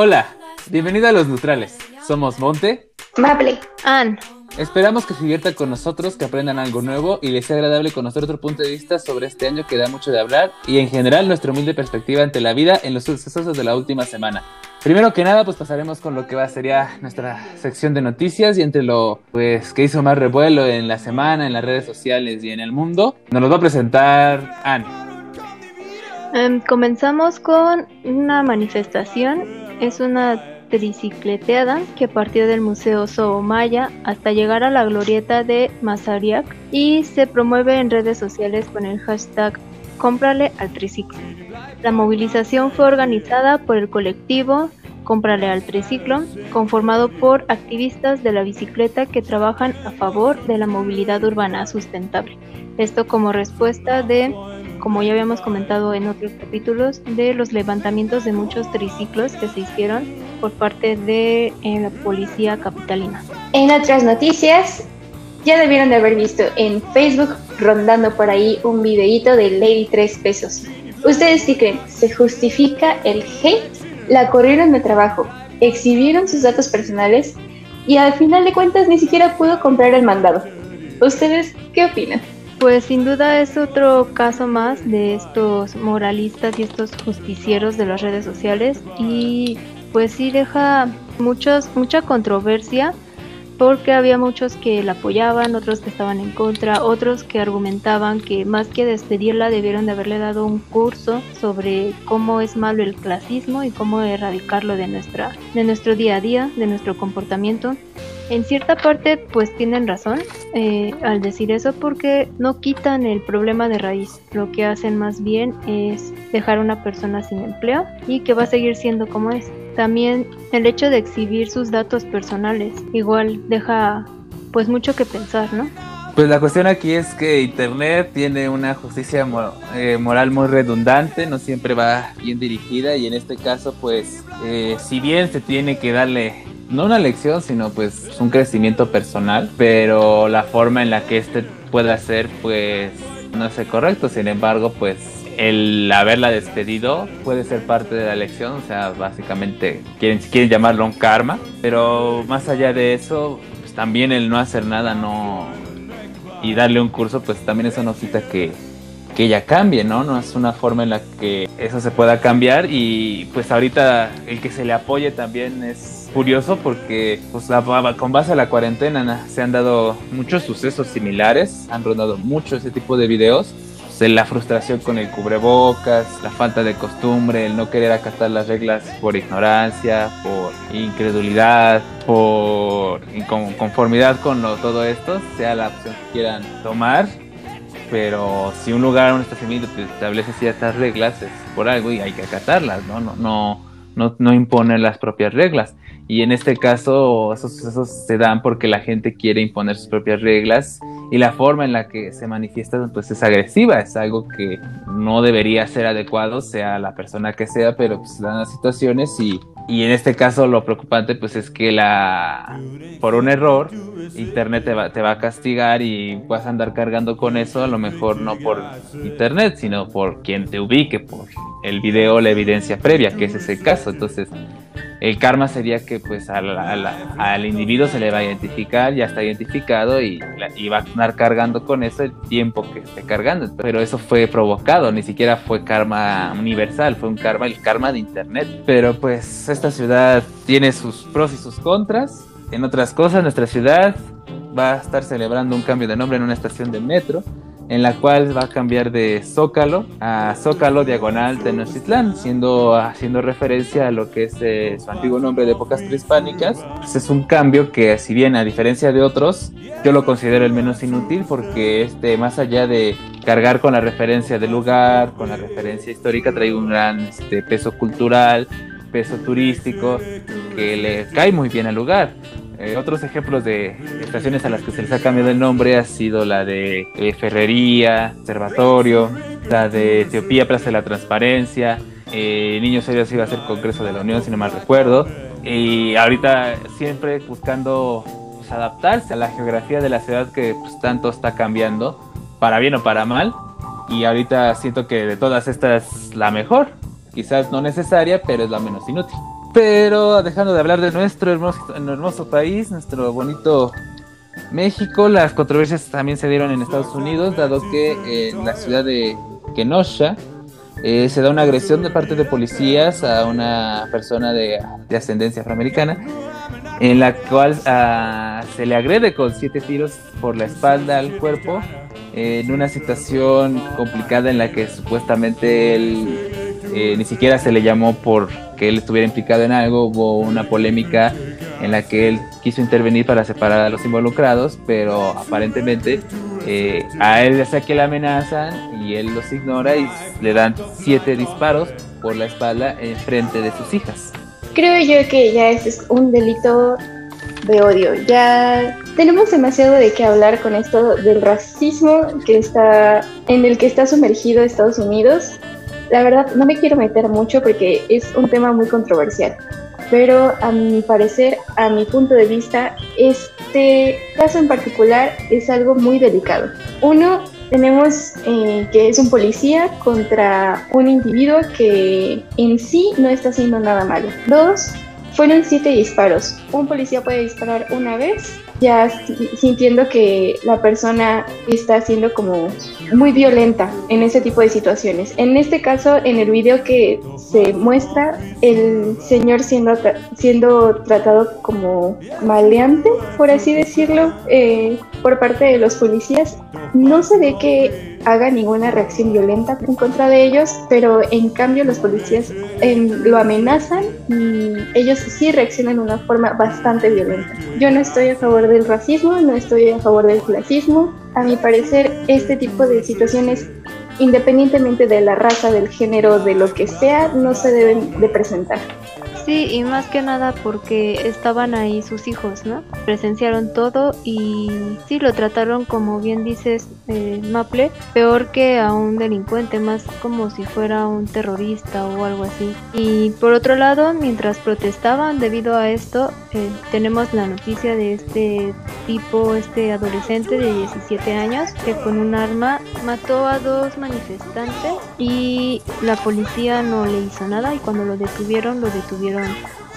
Hola, bienvenido a Los Neutrales. Somos Monte, Maple, Ann. Esperamos que se diviertan con nosotros, que aprendan algo nuevo y les sea agradable conocer otro punto de vista sobre este año que da mucho de hablar y en general nuestra humilde perspectiva ante la vida en los sucesos de la última semana. Primero que nada, pues pasaremos con lo que va a ser ya nuestra sección de noticias y entre lo pues que hizo más revuelo en la semana, en las redes sociales y en el mundo, nos lo va a presentar Anne. Em, comenzamos con una manifestación. Es una tricicleteada que partió del Museo Soomaya hasta llegar a la glorieta de Mazariak y se promueve en redes sociales con el hashtag cómprale al triciclo. La movilización fue organizada por el colectivo Cómprale al triciclo, conformado por activistas de la bicicleta que trabajan a favor de la movilidad urbana sustentable. Esto como respuesta de como ya habíamos comentado en otros capítulos, de los levantamientos de muchos triciclos que se hicieron por parte de eh, la policía capitalina. En otras noticias, ya debieron de haber visto en Facebook rondando por ahí un videíto de Lady 3 pesos. ¿Ustedes qué creen? ¿Se justifica el hate? La corrieron de trabajo, exhibieron sus datos personales y al final de cuentas ni siquiera pudo comprar el mandado. ¿Ustedes qué opinan? Pues sin duda es otro caso más de estos moralistas y estos justicieros de las redes sociales y pues sí deja muchos, mucha controversia porque había muchos que la apoyaban, otros que estaban en contra, otros que argumentaban que más que despedirla debieron de haberle dado un curso sobre cómo es malo el clasismo y cómo erradicarlo de nuestra de nuestro día a día, de nuestro comportamiento. En cierta parte pues tienen razón eh, al decir eso porque no quitan el problema de raíz. Lo que hacen más bien es dejar a una persona sin empleo y que va a seguir siendo como es. También el hecho de exhibir sus datos personales igual deja pues mucho que pensar, ¿no? Pues la cuestión aquí es que Internet tiene una justicia eh, moral muy redundante, no siempre va bien dirigida y en este caso pues eh, si bien se tiene que darle no una lección, sino pues un crecimiento personal, pero la forma en la que este pueda ser pues no es correcto, sin embargo pues el haberla despedido puede ser parte de la lección, o sea, básicamente quieren, quieren llamarlo un karma, pero más allá de eso, pues también el no hacer nada no y darle un curso, pues también eso no quita que, que ella cambie, ¿no? No es una forma en la que eso se pueda cambiar y pues ahorita el que se le apoye también es curioso porque pues, con base a la cuarentena se han dado muchos sucesos similares, han rondado mucho ese tipo de videos. La frustración con el cubrebocas, la falta de costumbre, el no querer acatar las reglas por ignorancia, por incredulidad, por inconformidad con todo esto, sea la opción que quieran tomar. Pero si un lugar, un establecimiento establece ciertas reglas, es por algo y hay que acatarlas, ¿no? No, no, no, no impone las propias reglas. Y en este caso, esos sucesos se dan porque la gente quiere imponer sus propias reglas y la forma en la que se manifiesta pues es agresiva, es algo que no debería ser adecuado, sea la persona que sea, pero pues dan las situaciones y, y en este caso lo preocupante pues es que la por un error internet te va, te va a castigar y vas a andar cargando con eso, a lo mejor no por internet, sino por quien te ubique, por el video la evidencia previa, que ese es el caso. Entonces, el karma sería que pues al individuo se le va a identificar, ya está identificado y, va a andar cargando con eso el tiempo que esté cargando. Pero eso fue provocado, ni siquiera fue karma universal, fue un karma, el karma de internet. Pero pues esta ciudad tiene sus pros y sus contras. En otras cosas, nuestra ciudad va a estar celebrando un cambio de nombre en una estación de metro en la cual va a cambiar de Zócalo a Zócalo Diagonal Tenochtitlán, siendo haciendo referencia a lo que es eh, su antiguo nombre de épocas prehispánicas. Pues es un cambio que, si bien a diferencia de otros, yo lo considero el menos inútil porque este, más allá de cargar con la referencia del lugar, con la referencia histórica, trae un gran este, peso cultural, peso turístico que le cae muy bien al lugar. Eh, otros ejemplos de estaciones a las que se les ha cambiado el nombre ha sido la de eh, Ferrería, Observatorio, la de Etiopía, Plaza de la Transparencia, eh, Niños Serios iba a ser Congreso de la Unión, si no mal recuerdo, y ahorita siempre buscando pues, adaptarse a la geografía de la ciudad que pues, tanto está cambiando, para bien o para mal, y ahorita siento que de todas estas la mejor, quizás no necesaria, pero es la menos inútil. Pero dejando de hablar de nuestro hermoso, país, nuestro bonito México, las controversias también se dieron en Estados Unidos, dado que en la ciudad de Kenosha eh, se da una agresión de parte de policías a una persona de, ascendencia afroamericana, en la cual ah, se le agrede con siete tiros por la espalda al cuerpo, en una situación complicada en la que supuestamente él eh, ni siquiera se le llamó por que él estuviera implicado en algo, hubo una polémica en la que él quiso intervenir para separar a los involucrados, pero aparentemente eh, a él le sea que le amenazan y él los ignora y le dan siete disparos por la espalda en frente de sus hijas. Creo yo que ya ese es un delito de odio. Ya tenemos demasiado de qué hablar con esto del racismo que está en el que está sumergido Estados Unidos. La verdad no me quiero meter mucho porque es un tema muy controversial pero a mi parecer, a mi punto de vista, este caso en particular es algo muy delicado. Uno, tenemos eh, que es un policía contra un individuo que en sí no está haciendo nada malo. Dos, fueron siete disparos. Un policía puede disparar una vez, ya sintiendo que la persona está siendo como muy violenta en ese tipo de situaciones. En este caso, en el video que se muestra, el señor siendo, siendo tratado como maleante, por así decirlo, eh, por parte de los policías, no se ve que haga ninguna reacción violenta en contra de ellos, pero en cambio los policías lo amenazan y ellos sí reaccionan de una forma bastante violenta. Yo no estoy a favor del racismo, no estoy a favor del clasismo, a mi parecer, este tipo de situaciones, independientemente de la raza, del género, de lo que sea, no se deben de presentar. Sí, y más que nada porque estaban ahí sus hijos, ¿no? Presenciaron todo y sí, lo trataron como bien dices, eh, Maple, peor que a un delincuente, más como si fuera un terrorista o algo así. Y por otro lado, mientras protestaban debido a esto, eh, tenemos la noticia de este tipo, este adolescente de 17 años, que con un arma mató a dos manifestantes y la policía no le hizo nada y cuando lo detuvieron, lo detuvieron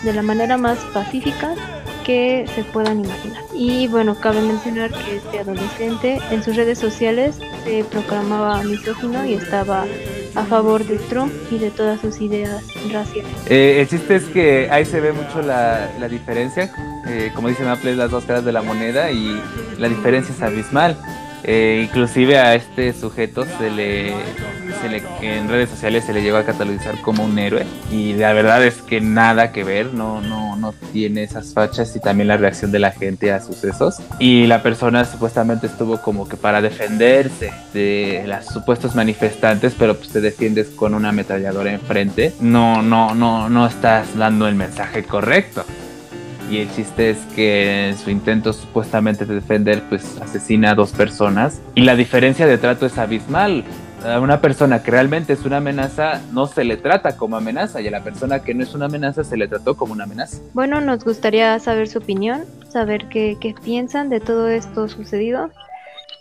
de la manera más pacífica que se puedan imaginar. Y bueno, cabe mencionar que este adolescente en sus redes sociales se proclamaba misógino y estaba a favor de Trump y de todas sus ideas raciales. Eh, el chiste es que ahí se ve mucho la, la diferencia, eh, como dice Maple, las dos caras de la moneda y la diferencia es abismal. Eh, inclusive a este sujeto se le, se le, en redes sociales se le llegó a catalogizar como un héroe y la verdad es que nada que ver, no, no, no tiene esas fachas y también la reacción de la gente a sucesos. Y la persona supuestamente estuvo como que para defenderse de los supuestos manifestantes pero pues te defiendes con una ametralladora enfrente, no, no, no, no estás dando el mensaje correcto. Y el chiste es que en su intento supuestamente de defender pues asesina a dos personas. Y la diferencia de trato es abismal. A una persona que realmente es una amenaza no se le trata como amenaza y a la persona que no es una amenaza se le trató como una amenaza. Bueno, nos gustaría saber su opinión, saber qué, qué piensan de todo esto sucedido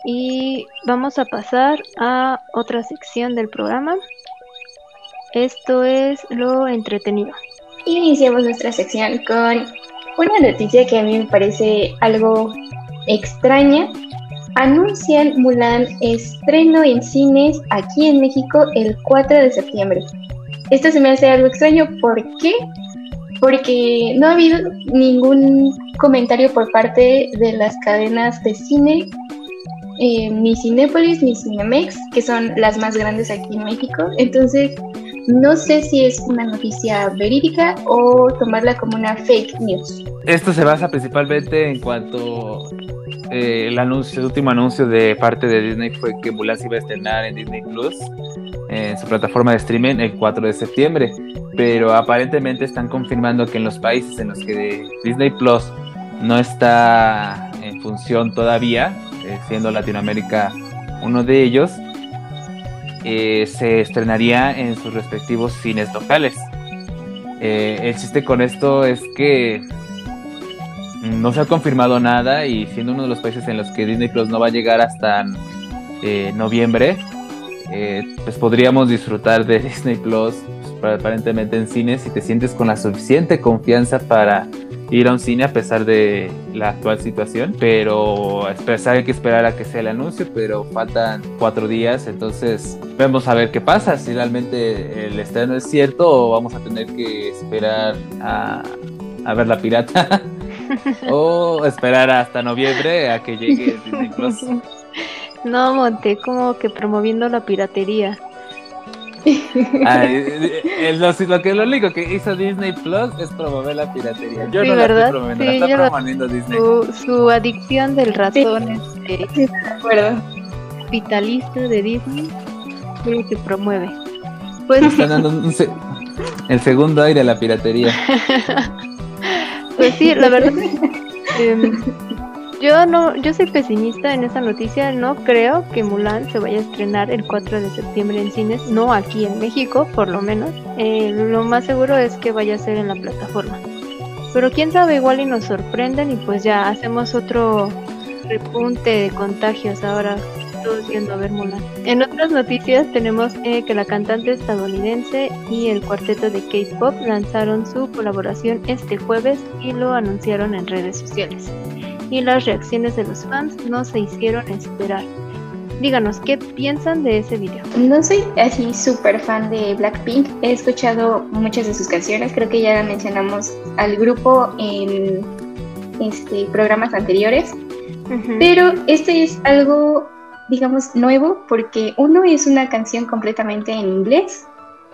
y vamos a pasar a otra sección del programa. Esto es lo entretenido. Iniciamos nuestra sección con una noticia que a mí me parece algo extraña. Anuncian Mulan estreno en cines aquí en México el 4 de septiembre. Esto se me hace algo extraño. ¿Por qué? Porque no ha habido ningún comentario por parte de las cadenas de cine, eh, ni Cinépolis ni Cinemex, que son las más grandes aquí en México. Entonces, no sé si es una noticia verídica o tomarla como una fake news. Esto se basa principalmente en cuanto eh, el anuncio, el último anuncio de parte de Disney fue que Mulan se iba a estrenar en Disney Plus, en su plataforma de streaming, el 4 de septiembre. Pero aparentemente están confirmando que en los países en los que Disney Plus no está en función todavía, eh, siendo Latinoamérica uno de ellos, eh, se estrenaría en sus respectivos cines locales. Eh, el chiste con esto es que no se ha confirmado nada y siendo uno de los países en los que Disney Plus no va a llegar hasta eh, noviembre, pues podríamos disfrutar de Disney Plus aparentemente en cines si te sientes con la suficiente confianza para ir a un cine a pesar de la actual situación, pero hay que esperar a que sea el anuncio, pero faltan cuatro días, entonces vamos a ver qué pasa, si realmente el estreno es cierto o vamos a tener que esperar a, a ver la pirata o esperar hasta noviembre a que llegue Disney Plus. No, Monte, como que promoviendo la piratería. Ay, lo, lo, que lo único que hizo Disney Plus es promover la piratería. Yo no la estoy promoviendo, la está promoviendo Disney. Su, su, adicción del ratón este, de acuerdo. capitalista de Disney es lo que promueve. Pues, Están dando el segundo aire a la piratería. pues sí, la verdad. Eh, yo no, yo soy pesimista en esta noticia, no creo que Mulan se vaya a estrenar el 4 de septiembre en cines, no aquí en México, por lo menos. Eh, lo más seguro es que vaya a ser en la plataforma. Pero quién sabe, igual y nos sorprenden y pues ya hacemos otro repunte de contagios ahora todos yendo a ver Mulan. En otras noticias tenemos eh, que la cantante estadounidense y el cuarteto de K-pop lanzaron su colaboración este jueves y lo anunciaron en redes sociales y las reacciones de los fans no se hicieron esperar. Díganos, ¿qué piensan de ese video? No soy así súper fan de Blackpink. He escuchado muchas de sus canciones. Creo que ya mencionamos al grupo en este, programas anteriores. Pero este es algo, digamos, nuevo porque uno es una canción completamente en inglés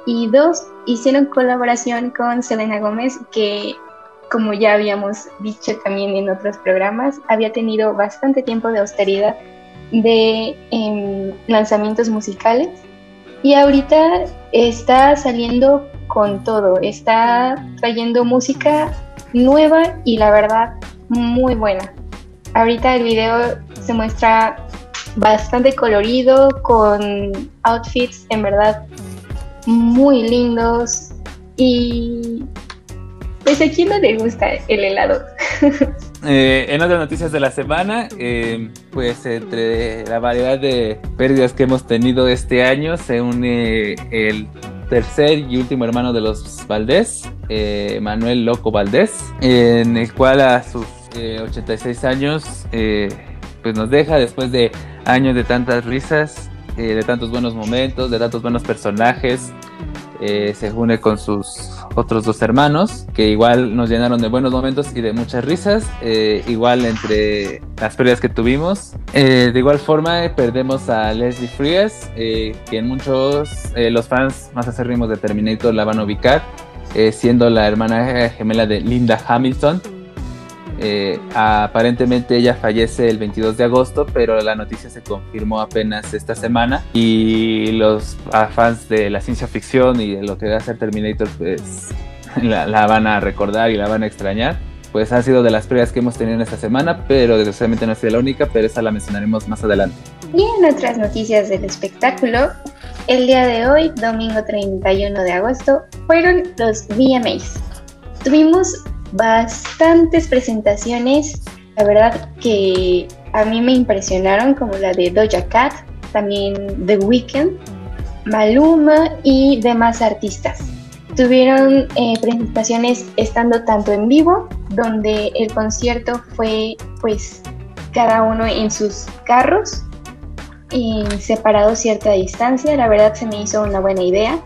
y dos, hicieron colaboración con Selena Gómez que como ya habíamos dicho también en otros programas, había tenido bastante tiempo de austeridad de em, lanzamientos musicales y ahorita está saliendo con todo, está trayendo música nueva y la verdad muy buena. Ahorita el video se muestra bastante colorido, con outfits en verdad muy lindos y pues a quién no le gusta el helado. Eh, en otras noticias de la semana, eh, pues entre la variedad de pérdidas que hemos tenido este año, se une el tercer y último hermano de los Valdés, eh, Manuel Loco Valdés, en el cual a sus 86 años pues nos deja después de años de tantas risas, de tantos buenos momentos, de tantos buenos personajes, eh, se une con sus otros dos hermanos, que igual nos llenaron de buenos momentos y de muchas risas, eh, igual entre las pérdidas que tuvimos. Eh, de igual forma, perdemos a Leslie Fries, que en muchos los fans más acérrimos de Terminator la van a ubicar, siendo la hermana gemela de Linda Hamilton eh, aparentemente ella fallece el 22 de agosto, pero la noticia se confirmó apenas esta semana y los fans de la ciencia ficción y de lo que va a ser Terminator pues la, van a recordar y la van a extrañar. Pues ha sido de las pérdidas que hemos tenido en esta semana, pero desgraciadamente no ha sido la única, pero esa la mencionaremos más adelante. Y en otras noticias del espectáculo, el día de hoy, domingo 31 de agosto, fueron los VMAs. Tuvimos bastantes presentaciones, la verdad que a mí me impresionaron, como la de Doja Cat, también The Weeknd, Maluma y demás artistas. Tuvieron eh, presentaciones estando tanto en vivo, donde el concierto fue pues cada uno en sus carros, y separado cierta distancia, la verdad se me hizo una buena idea.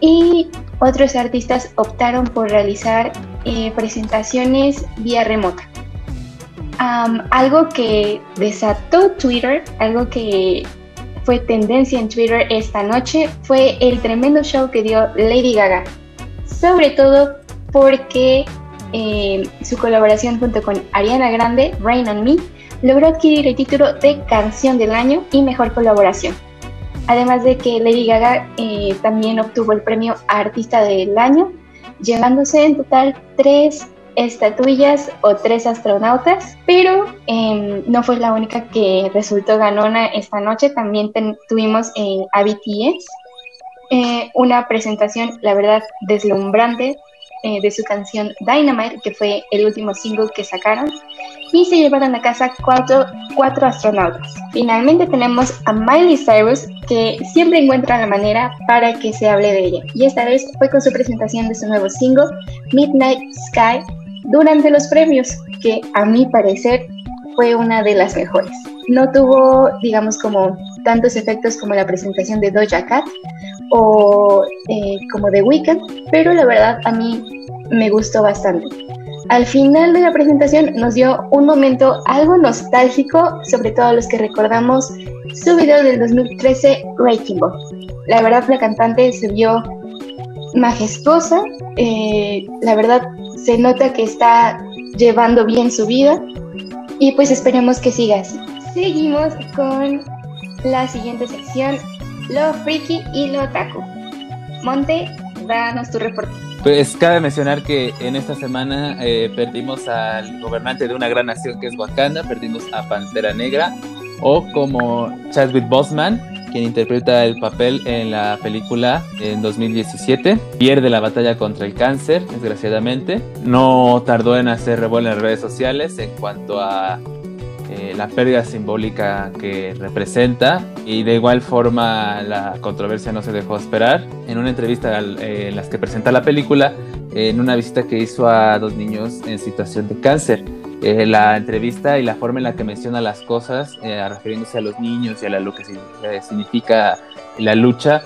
Y otros artistas optaron por realizar eh, presentaciones vía remota. algo que desató Twitter, algo que fue tendencia en Twitter esta noche, fue el tremendo show que dio Lady Gaga. Sobre todo porque eh, su colaboración junto con Ariana Grande, Rain on Me, logró adquirir el título de Canción del Año y Mejor Colaboración. Además de que Lady Gaga eh, también obtuvo el premio Artista del Año llevándose en total tres estatuillas o tres astronautas, pero em, no fue la única que resultó ganona esta noche, también tuvimos a BTS, eh, una presentación, la verdad, deslumbrante, eh, de su canción Dynamite, que fue el último single que sacaron, y se llevaron a casa cuatro, cuatro astronautas. Finalmente tenemos a Miley Cyrus, que siempre encuentra la manera para que se hable de ella, y esta vez fue con su presentación de su nuevo single, Midnight Sky, durante los premios, que a mi parecer fue una de las mejores. No tuvo, digamos, como tantos efectos como la presentación de Doja Cat o eh, como The Weeknd, pero la verdad a mí me gustó bastante. Al final de la presentación nos dio un momento algo nostálgico, sobre todo los que recordamos su video del 2013, Breaking Ball. La verdad la cantante se vio majestuosa, eh, la verdad se nota que está llevando bien su vida y pues esperemos que siga así. Seguimos con la siguiente sección, lo friki y lo taco. Monte, danos tu reporte. Pues cabe mencionar que en esta semana eh, perdimos al gobernante de una gran nación que es Wakanda, perdimos a Pantera Negra, o como Chadwick Boseman, quien interpreta el papel en la película en 2017. Pierde la batalla contra el cáncer, desgraciadamente. No tardó en hacer revuelo en redes sociales en cuanto a eh, la pérdida simbólica que representa y de igual forma la controversia no se dejó esperar. En una entrevista eh, en las que presenta la película, en una visita que hizo a dos niños en situación de cáncer, eh, la entrevista y la forma en la que menciona las cosas, eh, refiriéndose a los niños y a lo que eh, significa la lucha,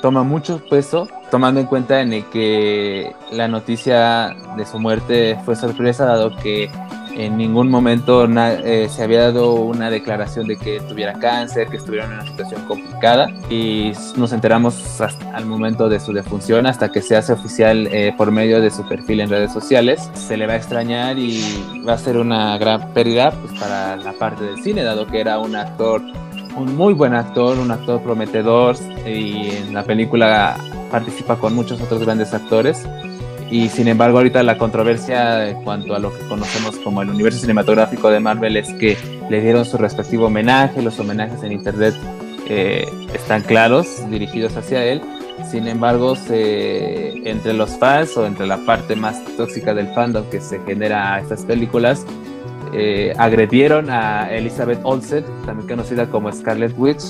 toma mucho peso, tomando en cuenta en que la noticia de su muerte fue sorpresa, dado que en ningún momento eh, se había dado una declaración de que tuviera cáncer, que estuviera en una situación complicada y nos enteramos hasta al momento de su defunción hasta que se hace oficial eh, por medio de su perfil en redes sociales. Se le va a extrañar y va a ser una gran pérdida pues, para la parte del cine, dado que era un actor, un muy buen actor, un actor prometedor y en la película participa con muchos otros grandes actores y sin embargo ahorita la controversia en cuanto a lo que conocemos como el universo cinematográfico de Marvel es que le dieron su respectivo homenaje, los homenajes en internet eh, están claros, dirigidos hacia él, sin embargo entre los fans o entre la parte más tóxica del fandom que se genera a estas películas, eh, agredieron a Elizabeth Olsen, también conocida como Scarlet Witch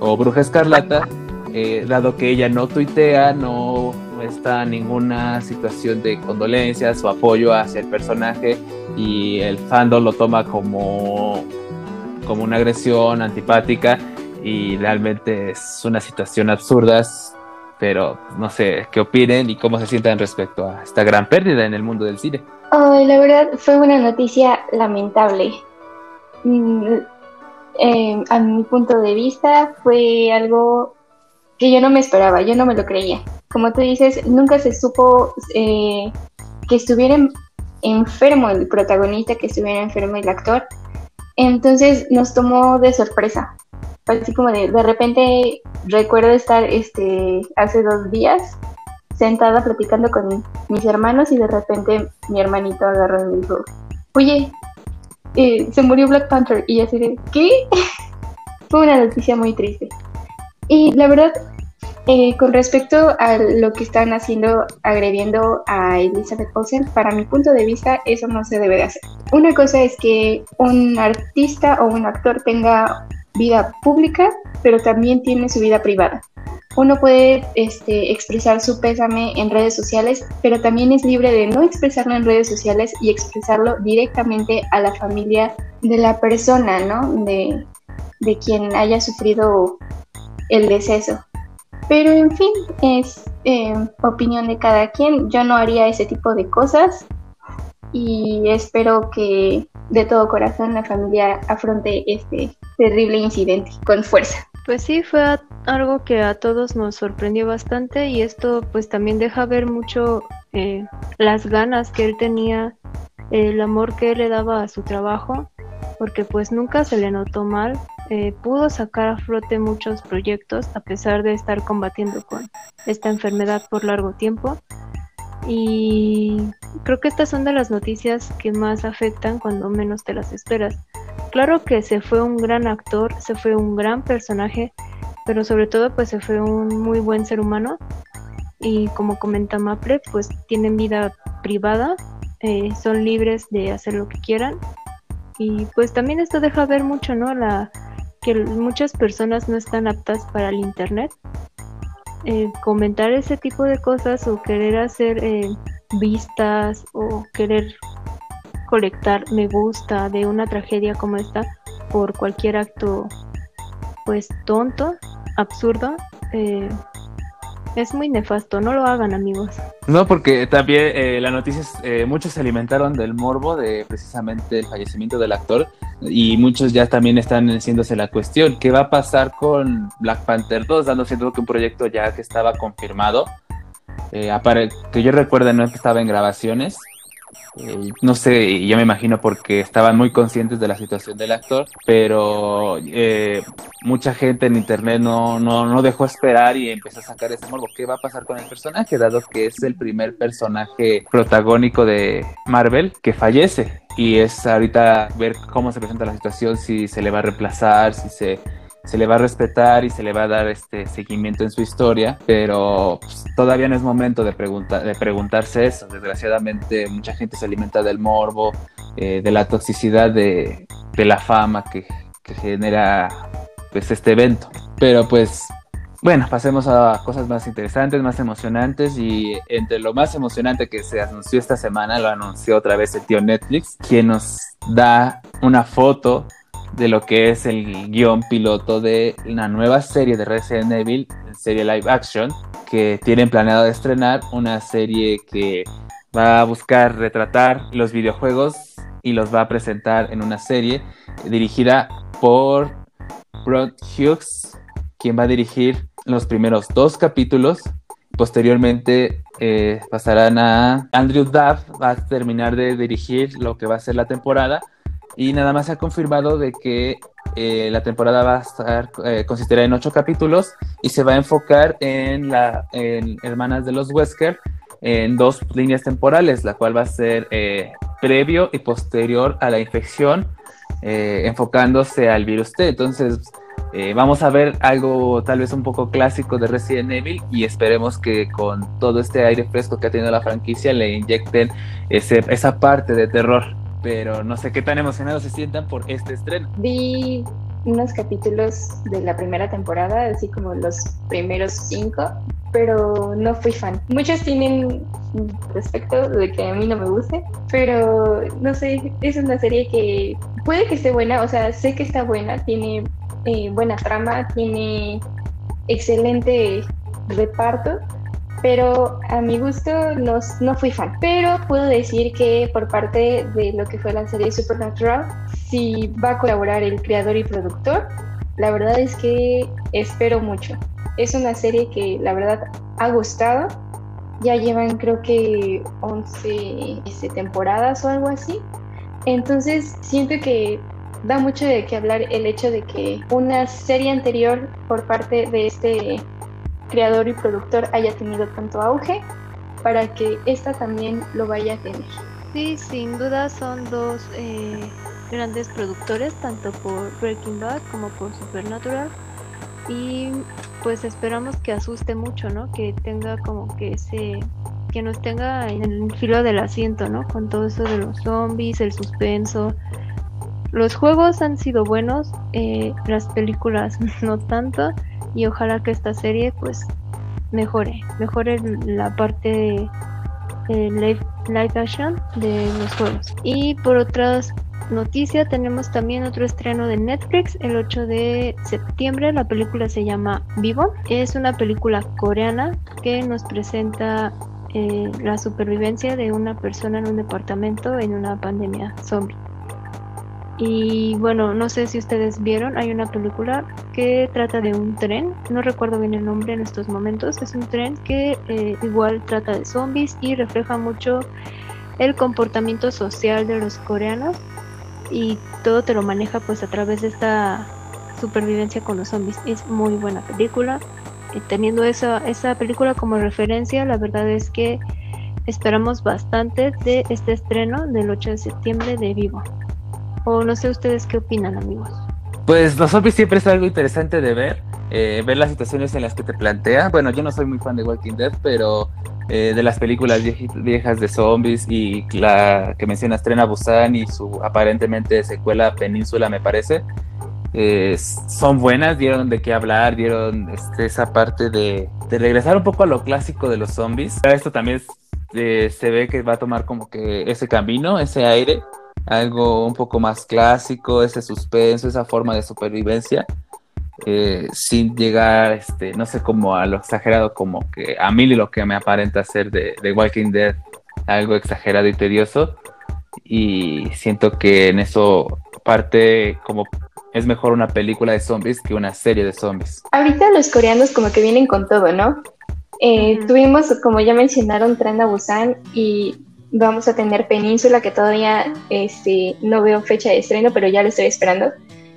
o Bruja Escarlata, eh, dado que ella no tuitea, no está ninguna situación de condolencias o apoyo hacia el personaje y el fandom lo toma como, como una agresión antipática y realmente es una situación absurda, pero no sé qué opinen y cómo se sientan respecto a esta gran pérdida en el mundo del cine. la verdad fue una noticia lamentable. Mm, eh, a mi punto de vista fue algo que yo no me esperaba, yo no me lo creía como tú dices, nunca se supo eh, que estuviera enfermo el protagonista, que estuviera enfermo el actor. Entonces nos tomó de sorpresa. Así como de, de repente recuerdo estar este, hace dos días sentada platicando con mis hermanos y de repente mi hermanito agarró y me dijo, oye, eh, se murió Black Panther. Y así de, ¿qué? Fue una noticia muy triste. Y la verdad, eh, con respecto a lo que están haciendo, agrediendo a Elizabeth Olsen, para mi punto de vista, eso no se debe de hacer. Una cosa es que un artista o un actor tenga vida pública, pero también tiene su vida privada. Uno puede este, expresar su pésame en redes sociales, pero también es libre de no expresarlo en redes sociales y expresarlo directamente a la familia de la persona, ¿no? De, de quien haya sufrido el deceso. Pero en fin, es eh, opinión de cada quien. Yo no haría ese tipo de cosas y espero que de todo corazón la familia afronte este terrible incidente con fuerza. Pues sí, fue algo que a todos nos sorprendió bastante y esto pues también deja ver mucho eh, las ganas que él tenía, el amor que él le daba a su trabajo, porque pues nunca se le notó mal, eh, pudo sacar a flote muchos proyectos a pesar de estar combatiendo con esta enfermedad por largo tiempo. Y creo que estas son de las noticias que más afectan cuando menos te las esperas. Claro que se fue un gran actor, se fue un gran personaje, pero sobre todo pues se fue un muy buen ser humano. y como comenta Maple, pues tienen vida privada, eh, son libres de hacer lo que quieran y pues también esto deja ver mucho, ¿no? La que muchas personas no están aptas para el internet. Eh, comentar ese tipo de cosas o querer hacer eh, vistas o querer colectar me gusta de una tragedia como esta por cualquier acto pues tonto, absurdo, eh, es muy nefasto, no lo hagan amigos. No, porque también eh, las noticias, eh, muchos se alimentaron del morbo de precisamente el fallecimiento del actor y muchos ya también están haciéndose la cuestión, ¿qué va a pasar con Black Panther 2? Dando siendo que un proyecto ya que estaba confirmado, eh, que yo recuerdo no estaba en grabaciones, no sé, yo me imagino porque estaban muy conscientes de la situación del actor, pero eh, mucha gente en internet no, no, no dejó esperar y empezó a sacar ese morbo. ¿Qué va a pasar con el personaje? Dado que es el primer personaje protagónico de Marvel que fallece. Y es ahorita ver cómo se presenta la situación, si se le va a reemplazar, si se se le va a respetar y se le va a dar este seguimiento en su historia, pero pues, todavía no es momento de, de preguntarse eso. Desgraciadamente mucha gente se alimenta del morbo, eh, de la toxicidad de, la fama que, genera pues este evento. Pero pues bueno, pasemos a cosas más interesantes, más emocionantes y entre lo más emocionante que se anunció esta semana, lo anunció otra vez el tío Netflix, quien nos da una foto de lo que es el guion piloto de una nueva serie de Resident Evil, serie live action, que tienen planeado estrenar, una serie que va a buscar retratar los videojuegos y los va a presentar en una serie dirigida por Brad Hughes, quien va a dirigir los primeros dos capítulos. Posteriormente eh, pasarán a Andrew Duff, va a terminar de dirigir lo que va a ser la temporada y nada más se ha confirmado de que eh, la temporada va a estar, eh, consistirá en ocho capítulos y se va a enfocar en, la, Hermanas de los Wesker en dos líneas temporales, la cual va a ser eh, previo y posterior a la infección, enfocándose al virus T. Entonces, vamos a ver algo tal vez un poco clásico de Resident Evil y esperemos que con todo este aire fresco que ha tenido la franquicia le inyecten ese, esa parte de terror pero no sé qué tan emocionados se sientan por este estreno. Vi unos capítulos de la primera temporada, así como los primeros cinco, pero no fui fan. Muchos tienen respecto de que a mí no me guste, pero no sé, es una serie que puede que esté buena, o sea, sé que está buena, tiene eh, buena trama, tiene excelente reparto, pero a mi gusto no, no fui fan. Pero puedo decir que por parte de lo que fue la serie Supernatural, si va a colaborar el creador y productor, la verdad es que espero mucho. Es una serie que la verdad ha gustado. Ya llevan creo que 11 temporadas o algo así. Entonces siento que da mucho de qué hablar el hecho de que una serie anterior por parte de este creador y productor haya tenido tanto auge para que esta también lo vaya a tener. Sí, sin duda son dos eh, grandes productores, tanto por Breaking Bad como por Supernatural. Y pues esperamos que asuste mucho, ¿no? Que tenga como que ese que nos tenga en el filo del asiento, ¿no? Con todo eso de los zombies, el suspenso. Los juegos han sido buenos, eh, las películas no tanto y ojalá que esta serie pues mejore, mejore la parte de, live, action de los juegos. Y por otras noticias tenemos también otro estreno de Netflix el 8 de septiembre. La película se llama Vivo. Es una película coreana que nos presenta eh, la supervivencia de una persona en un departamento en una pandemia zombie. Y bueno, no sé si ustedes vieron, hay una película que trata de un tren, no recuerdo bien el nombre en estos momentos, es un tren que eh, igual trata de zombies y refleja mucho el comportamiento social de los coreanos y todo te lo maneja pues a través de esta supervivencia con los zombies. Es muy buena película. Y teniendo esa, esa película como referencia, la verdad es que esperamos bastante de este estreno del 8 de septiembre de Vivo. O no sé ustedes qué opinan, amigos. Pues los zombies siempre es algo interesante de ver, eh, ver las situaciones en las que te plantea. Bueno, yo no soy muy fan de Walking Dead, pero eh, de las películas viejas de zombies y la que mencionas Trena Busan y su aparentemente secuela Península me parece, eh, son buenas, dieron de qué hablar, dieron este, esa parte de, regresar un poco a lo clásico de los zombies. Esto también se ve que va a tomar como que ese camino, ese aire, algo un poco más clásico, ese suspenso, esa forma de supervivencia. Eh, sin llegar, este, no sé, como a lo exagerado, como que a mí lo que me aparenta ser de, de Walking Dead, algo exagerado y tedioso. Y siento que en eso parte como es mejor una película de zombies que una serie de zombies. Ahorita los coreanos como que vienen con todo, ¿no? Eh, tuvimos, como ya mencionaron, Tren a Busan y vamos a tener Península, que todavía este, no veo fecha de estreno, pero ya lo estoy esperando.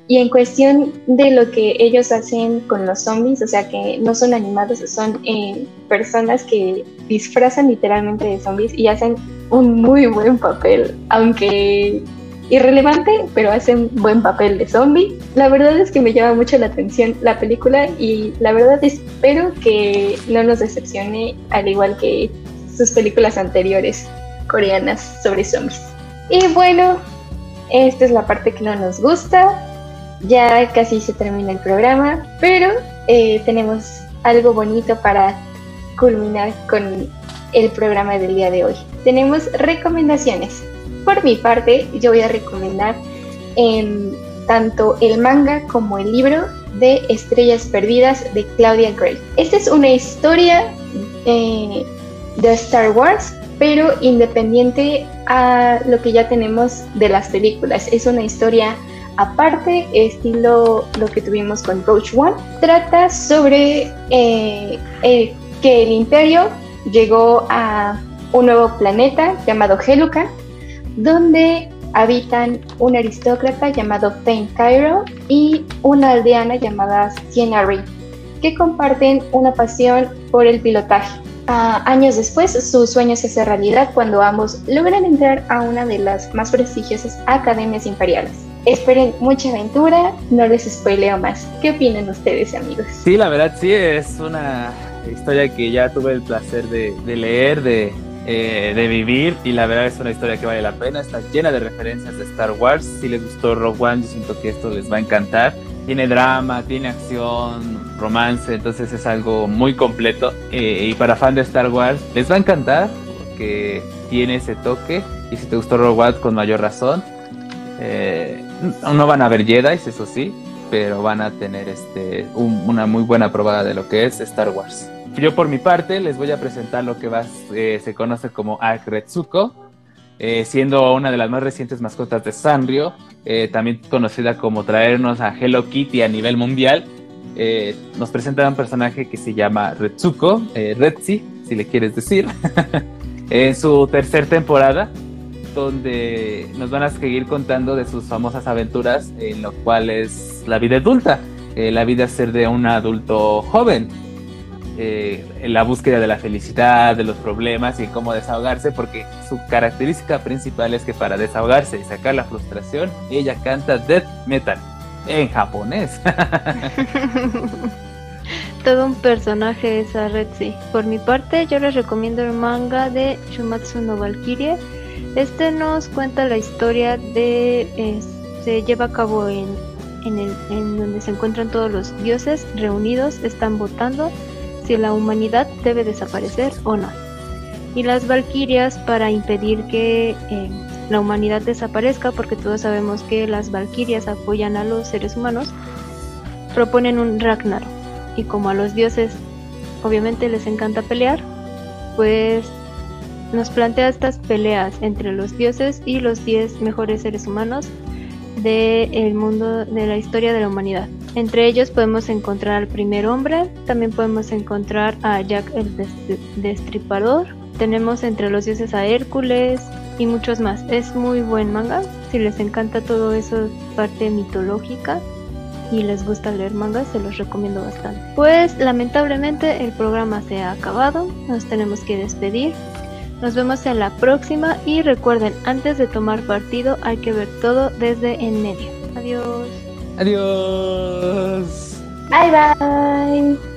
Y en cuestión de lo que ellos hacen con los zombies, o sea que no son animados, son eh, personas que disfrazan literalmente de zombies y hacen un muy buen papel, aunque irrelevante, pero hace un buen papel de zombie. La verdad es que me llama mucho la atención la película y la verdad espero que no nos decepcione al igual que sus películas anteriores coreanas sobre zombies. Y bueno, esta es la parte que no nos gusta. Ya casi se termina el programa, pero eh, tenemos algo bonito para culminar con el programa del día de hoy. Tenemos recomendaciones. Por mi parte, yo voy a recomendar em, tanto el manga como el libro de Estrellas Perdidas de Claudia Gray. Esta es una historia eh, de Star Wars, pero independiente a lo que ya tenemos de las películas. Es una historia aparte, estilo lo que tuvimos con Roach One. Trata sobre eh, que el imperio llegó a un nuevo planeta llamado Heluka donde habitan un aristócrata llamado Fane Cairo y una aldeana llamada Siena Ray, que comparten una pasión por el pilotaje. Años después, su sueño se hace realidad cuando ambos logran entrar a una de las más prestigiosas academias imperiales. Esperen mucha aventura, no les spoileo más. ¿Qué opinan ustedes, amigos? Sí, la verdad sí, es una historia que ya tuve el placer de leer, de, eh, de vivir y la verdad es una historia que vale la pena, está llena de referencias de Star Wars, si les gustó Rogue One yo siento que esto les va a encantar, tiene drama, tiene acción, romance, entonces es algo muy completo. Eh, y para fan de Star Wars les va a encantar porque tiene ese toque. Y si te gustó Rogue One con mayor razón, eh, no van a ver Jedi, eso sí, pero van a tener este, una muy buena probada de lo que es Star Wars. Yo por mi parte les voy a presentar lo que va, eh, se conoce como Akretsuko, eh, siendo una de las más recientes mascotas de Sanrio, eh, también conocida como traernos a Hello Kitty a nivel mundial. nos presenta un personaje que se llama Retsuko, Retsi, si le quieres decir, en su tercera temporada, donde nos van a seguir contando de sus famosas aventuras en lo cual es la vida adulta, la vida ser de un adulto joven eh, la búsqueda de la felicidad, de los problemas y cómo desahogarse, porque su característica principal es que para desahogarse y sacar la frustración, ella canta death metal en japonés. Todo un personaje esa red. Por mi parte, yo les recomiendo el manga de Shumatsu no Valkyrie. Este nos cuenta la historia de. se lleva a cabo en, en, el, en donde se encuentran todos los dioses reunidos, están votando si la humanidad debe desaparecer o no. Y las valquirias para impedir que eh, la humanidad desaparezca, porque todos sabemos que las valquirias apoyan a los seres humanos, proponen un Ragnarok. Y como a los dioses obviamente les encanta pelear, pues nos plantea estas peleas entre los dioses y los 10 mejores seres humanos del mundo de la historia de la humanidad. Entre ellos podemos encontrar al primer hombre, también podemos encontrar a Jack el Destripador, tenemos entre los dioses a Hércules y muchos más. Es muy buen manga, si les encanta todo eso, parte mitológica y les gusta leer mangas, se los recomiendo bastante. Pues lamentablemente el programa se ha acabado, nos tenemos que despedir. Nos vemos en la próxima y recuerden, antes de tomar partido hay que ver todo desde en medio. Adiós. Adiós. Bye bye.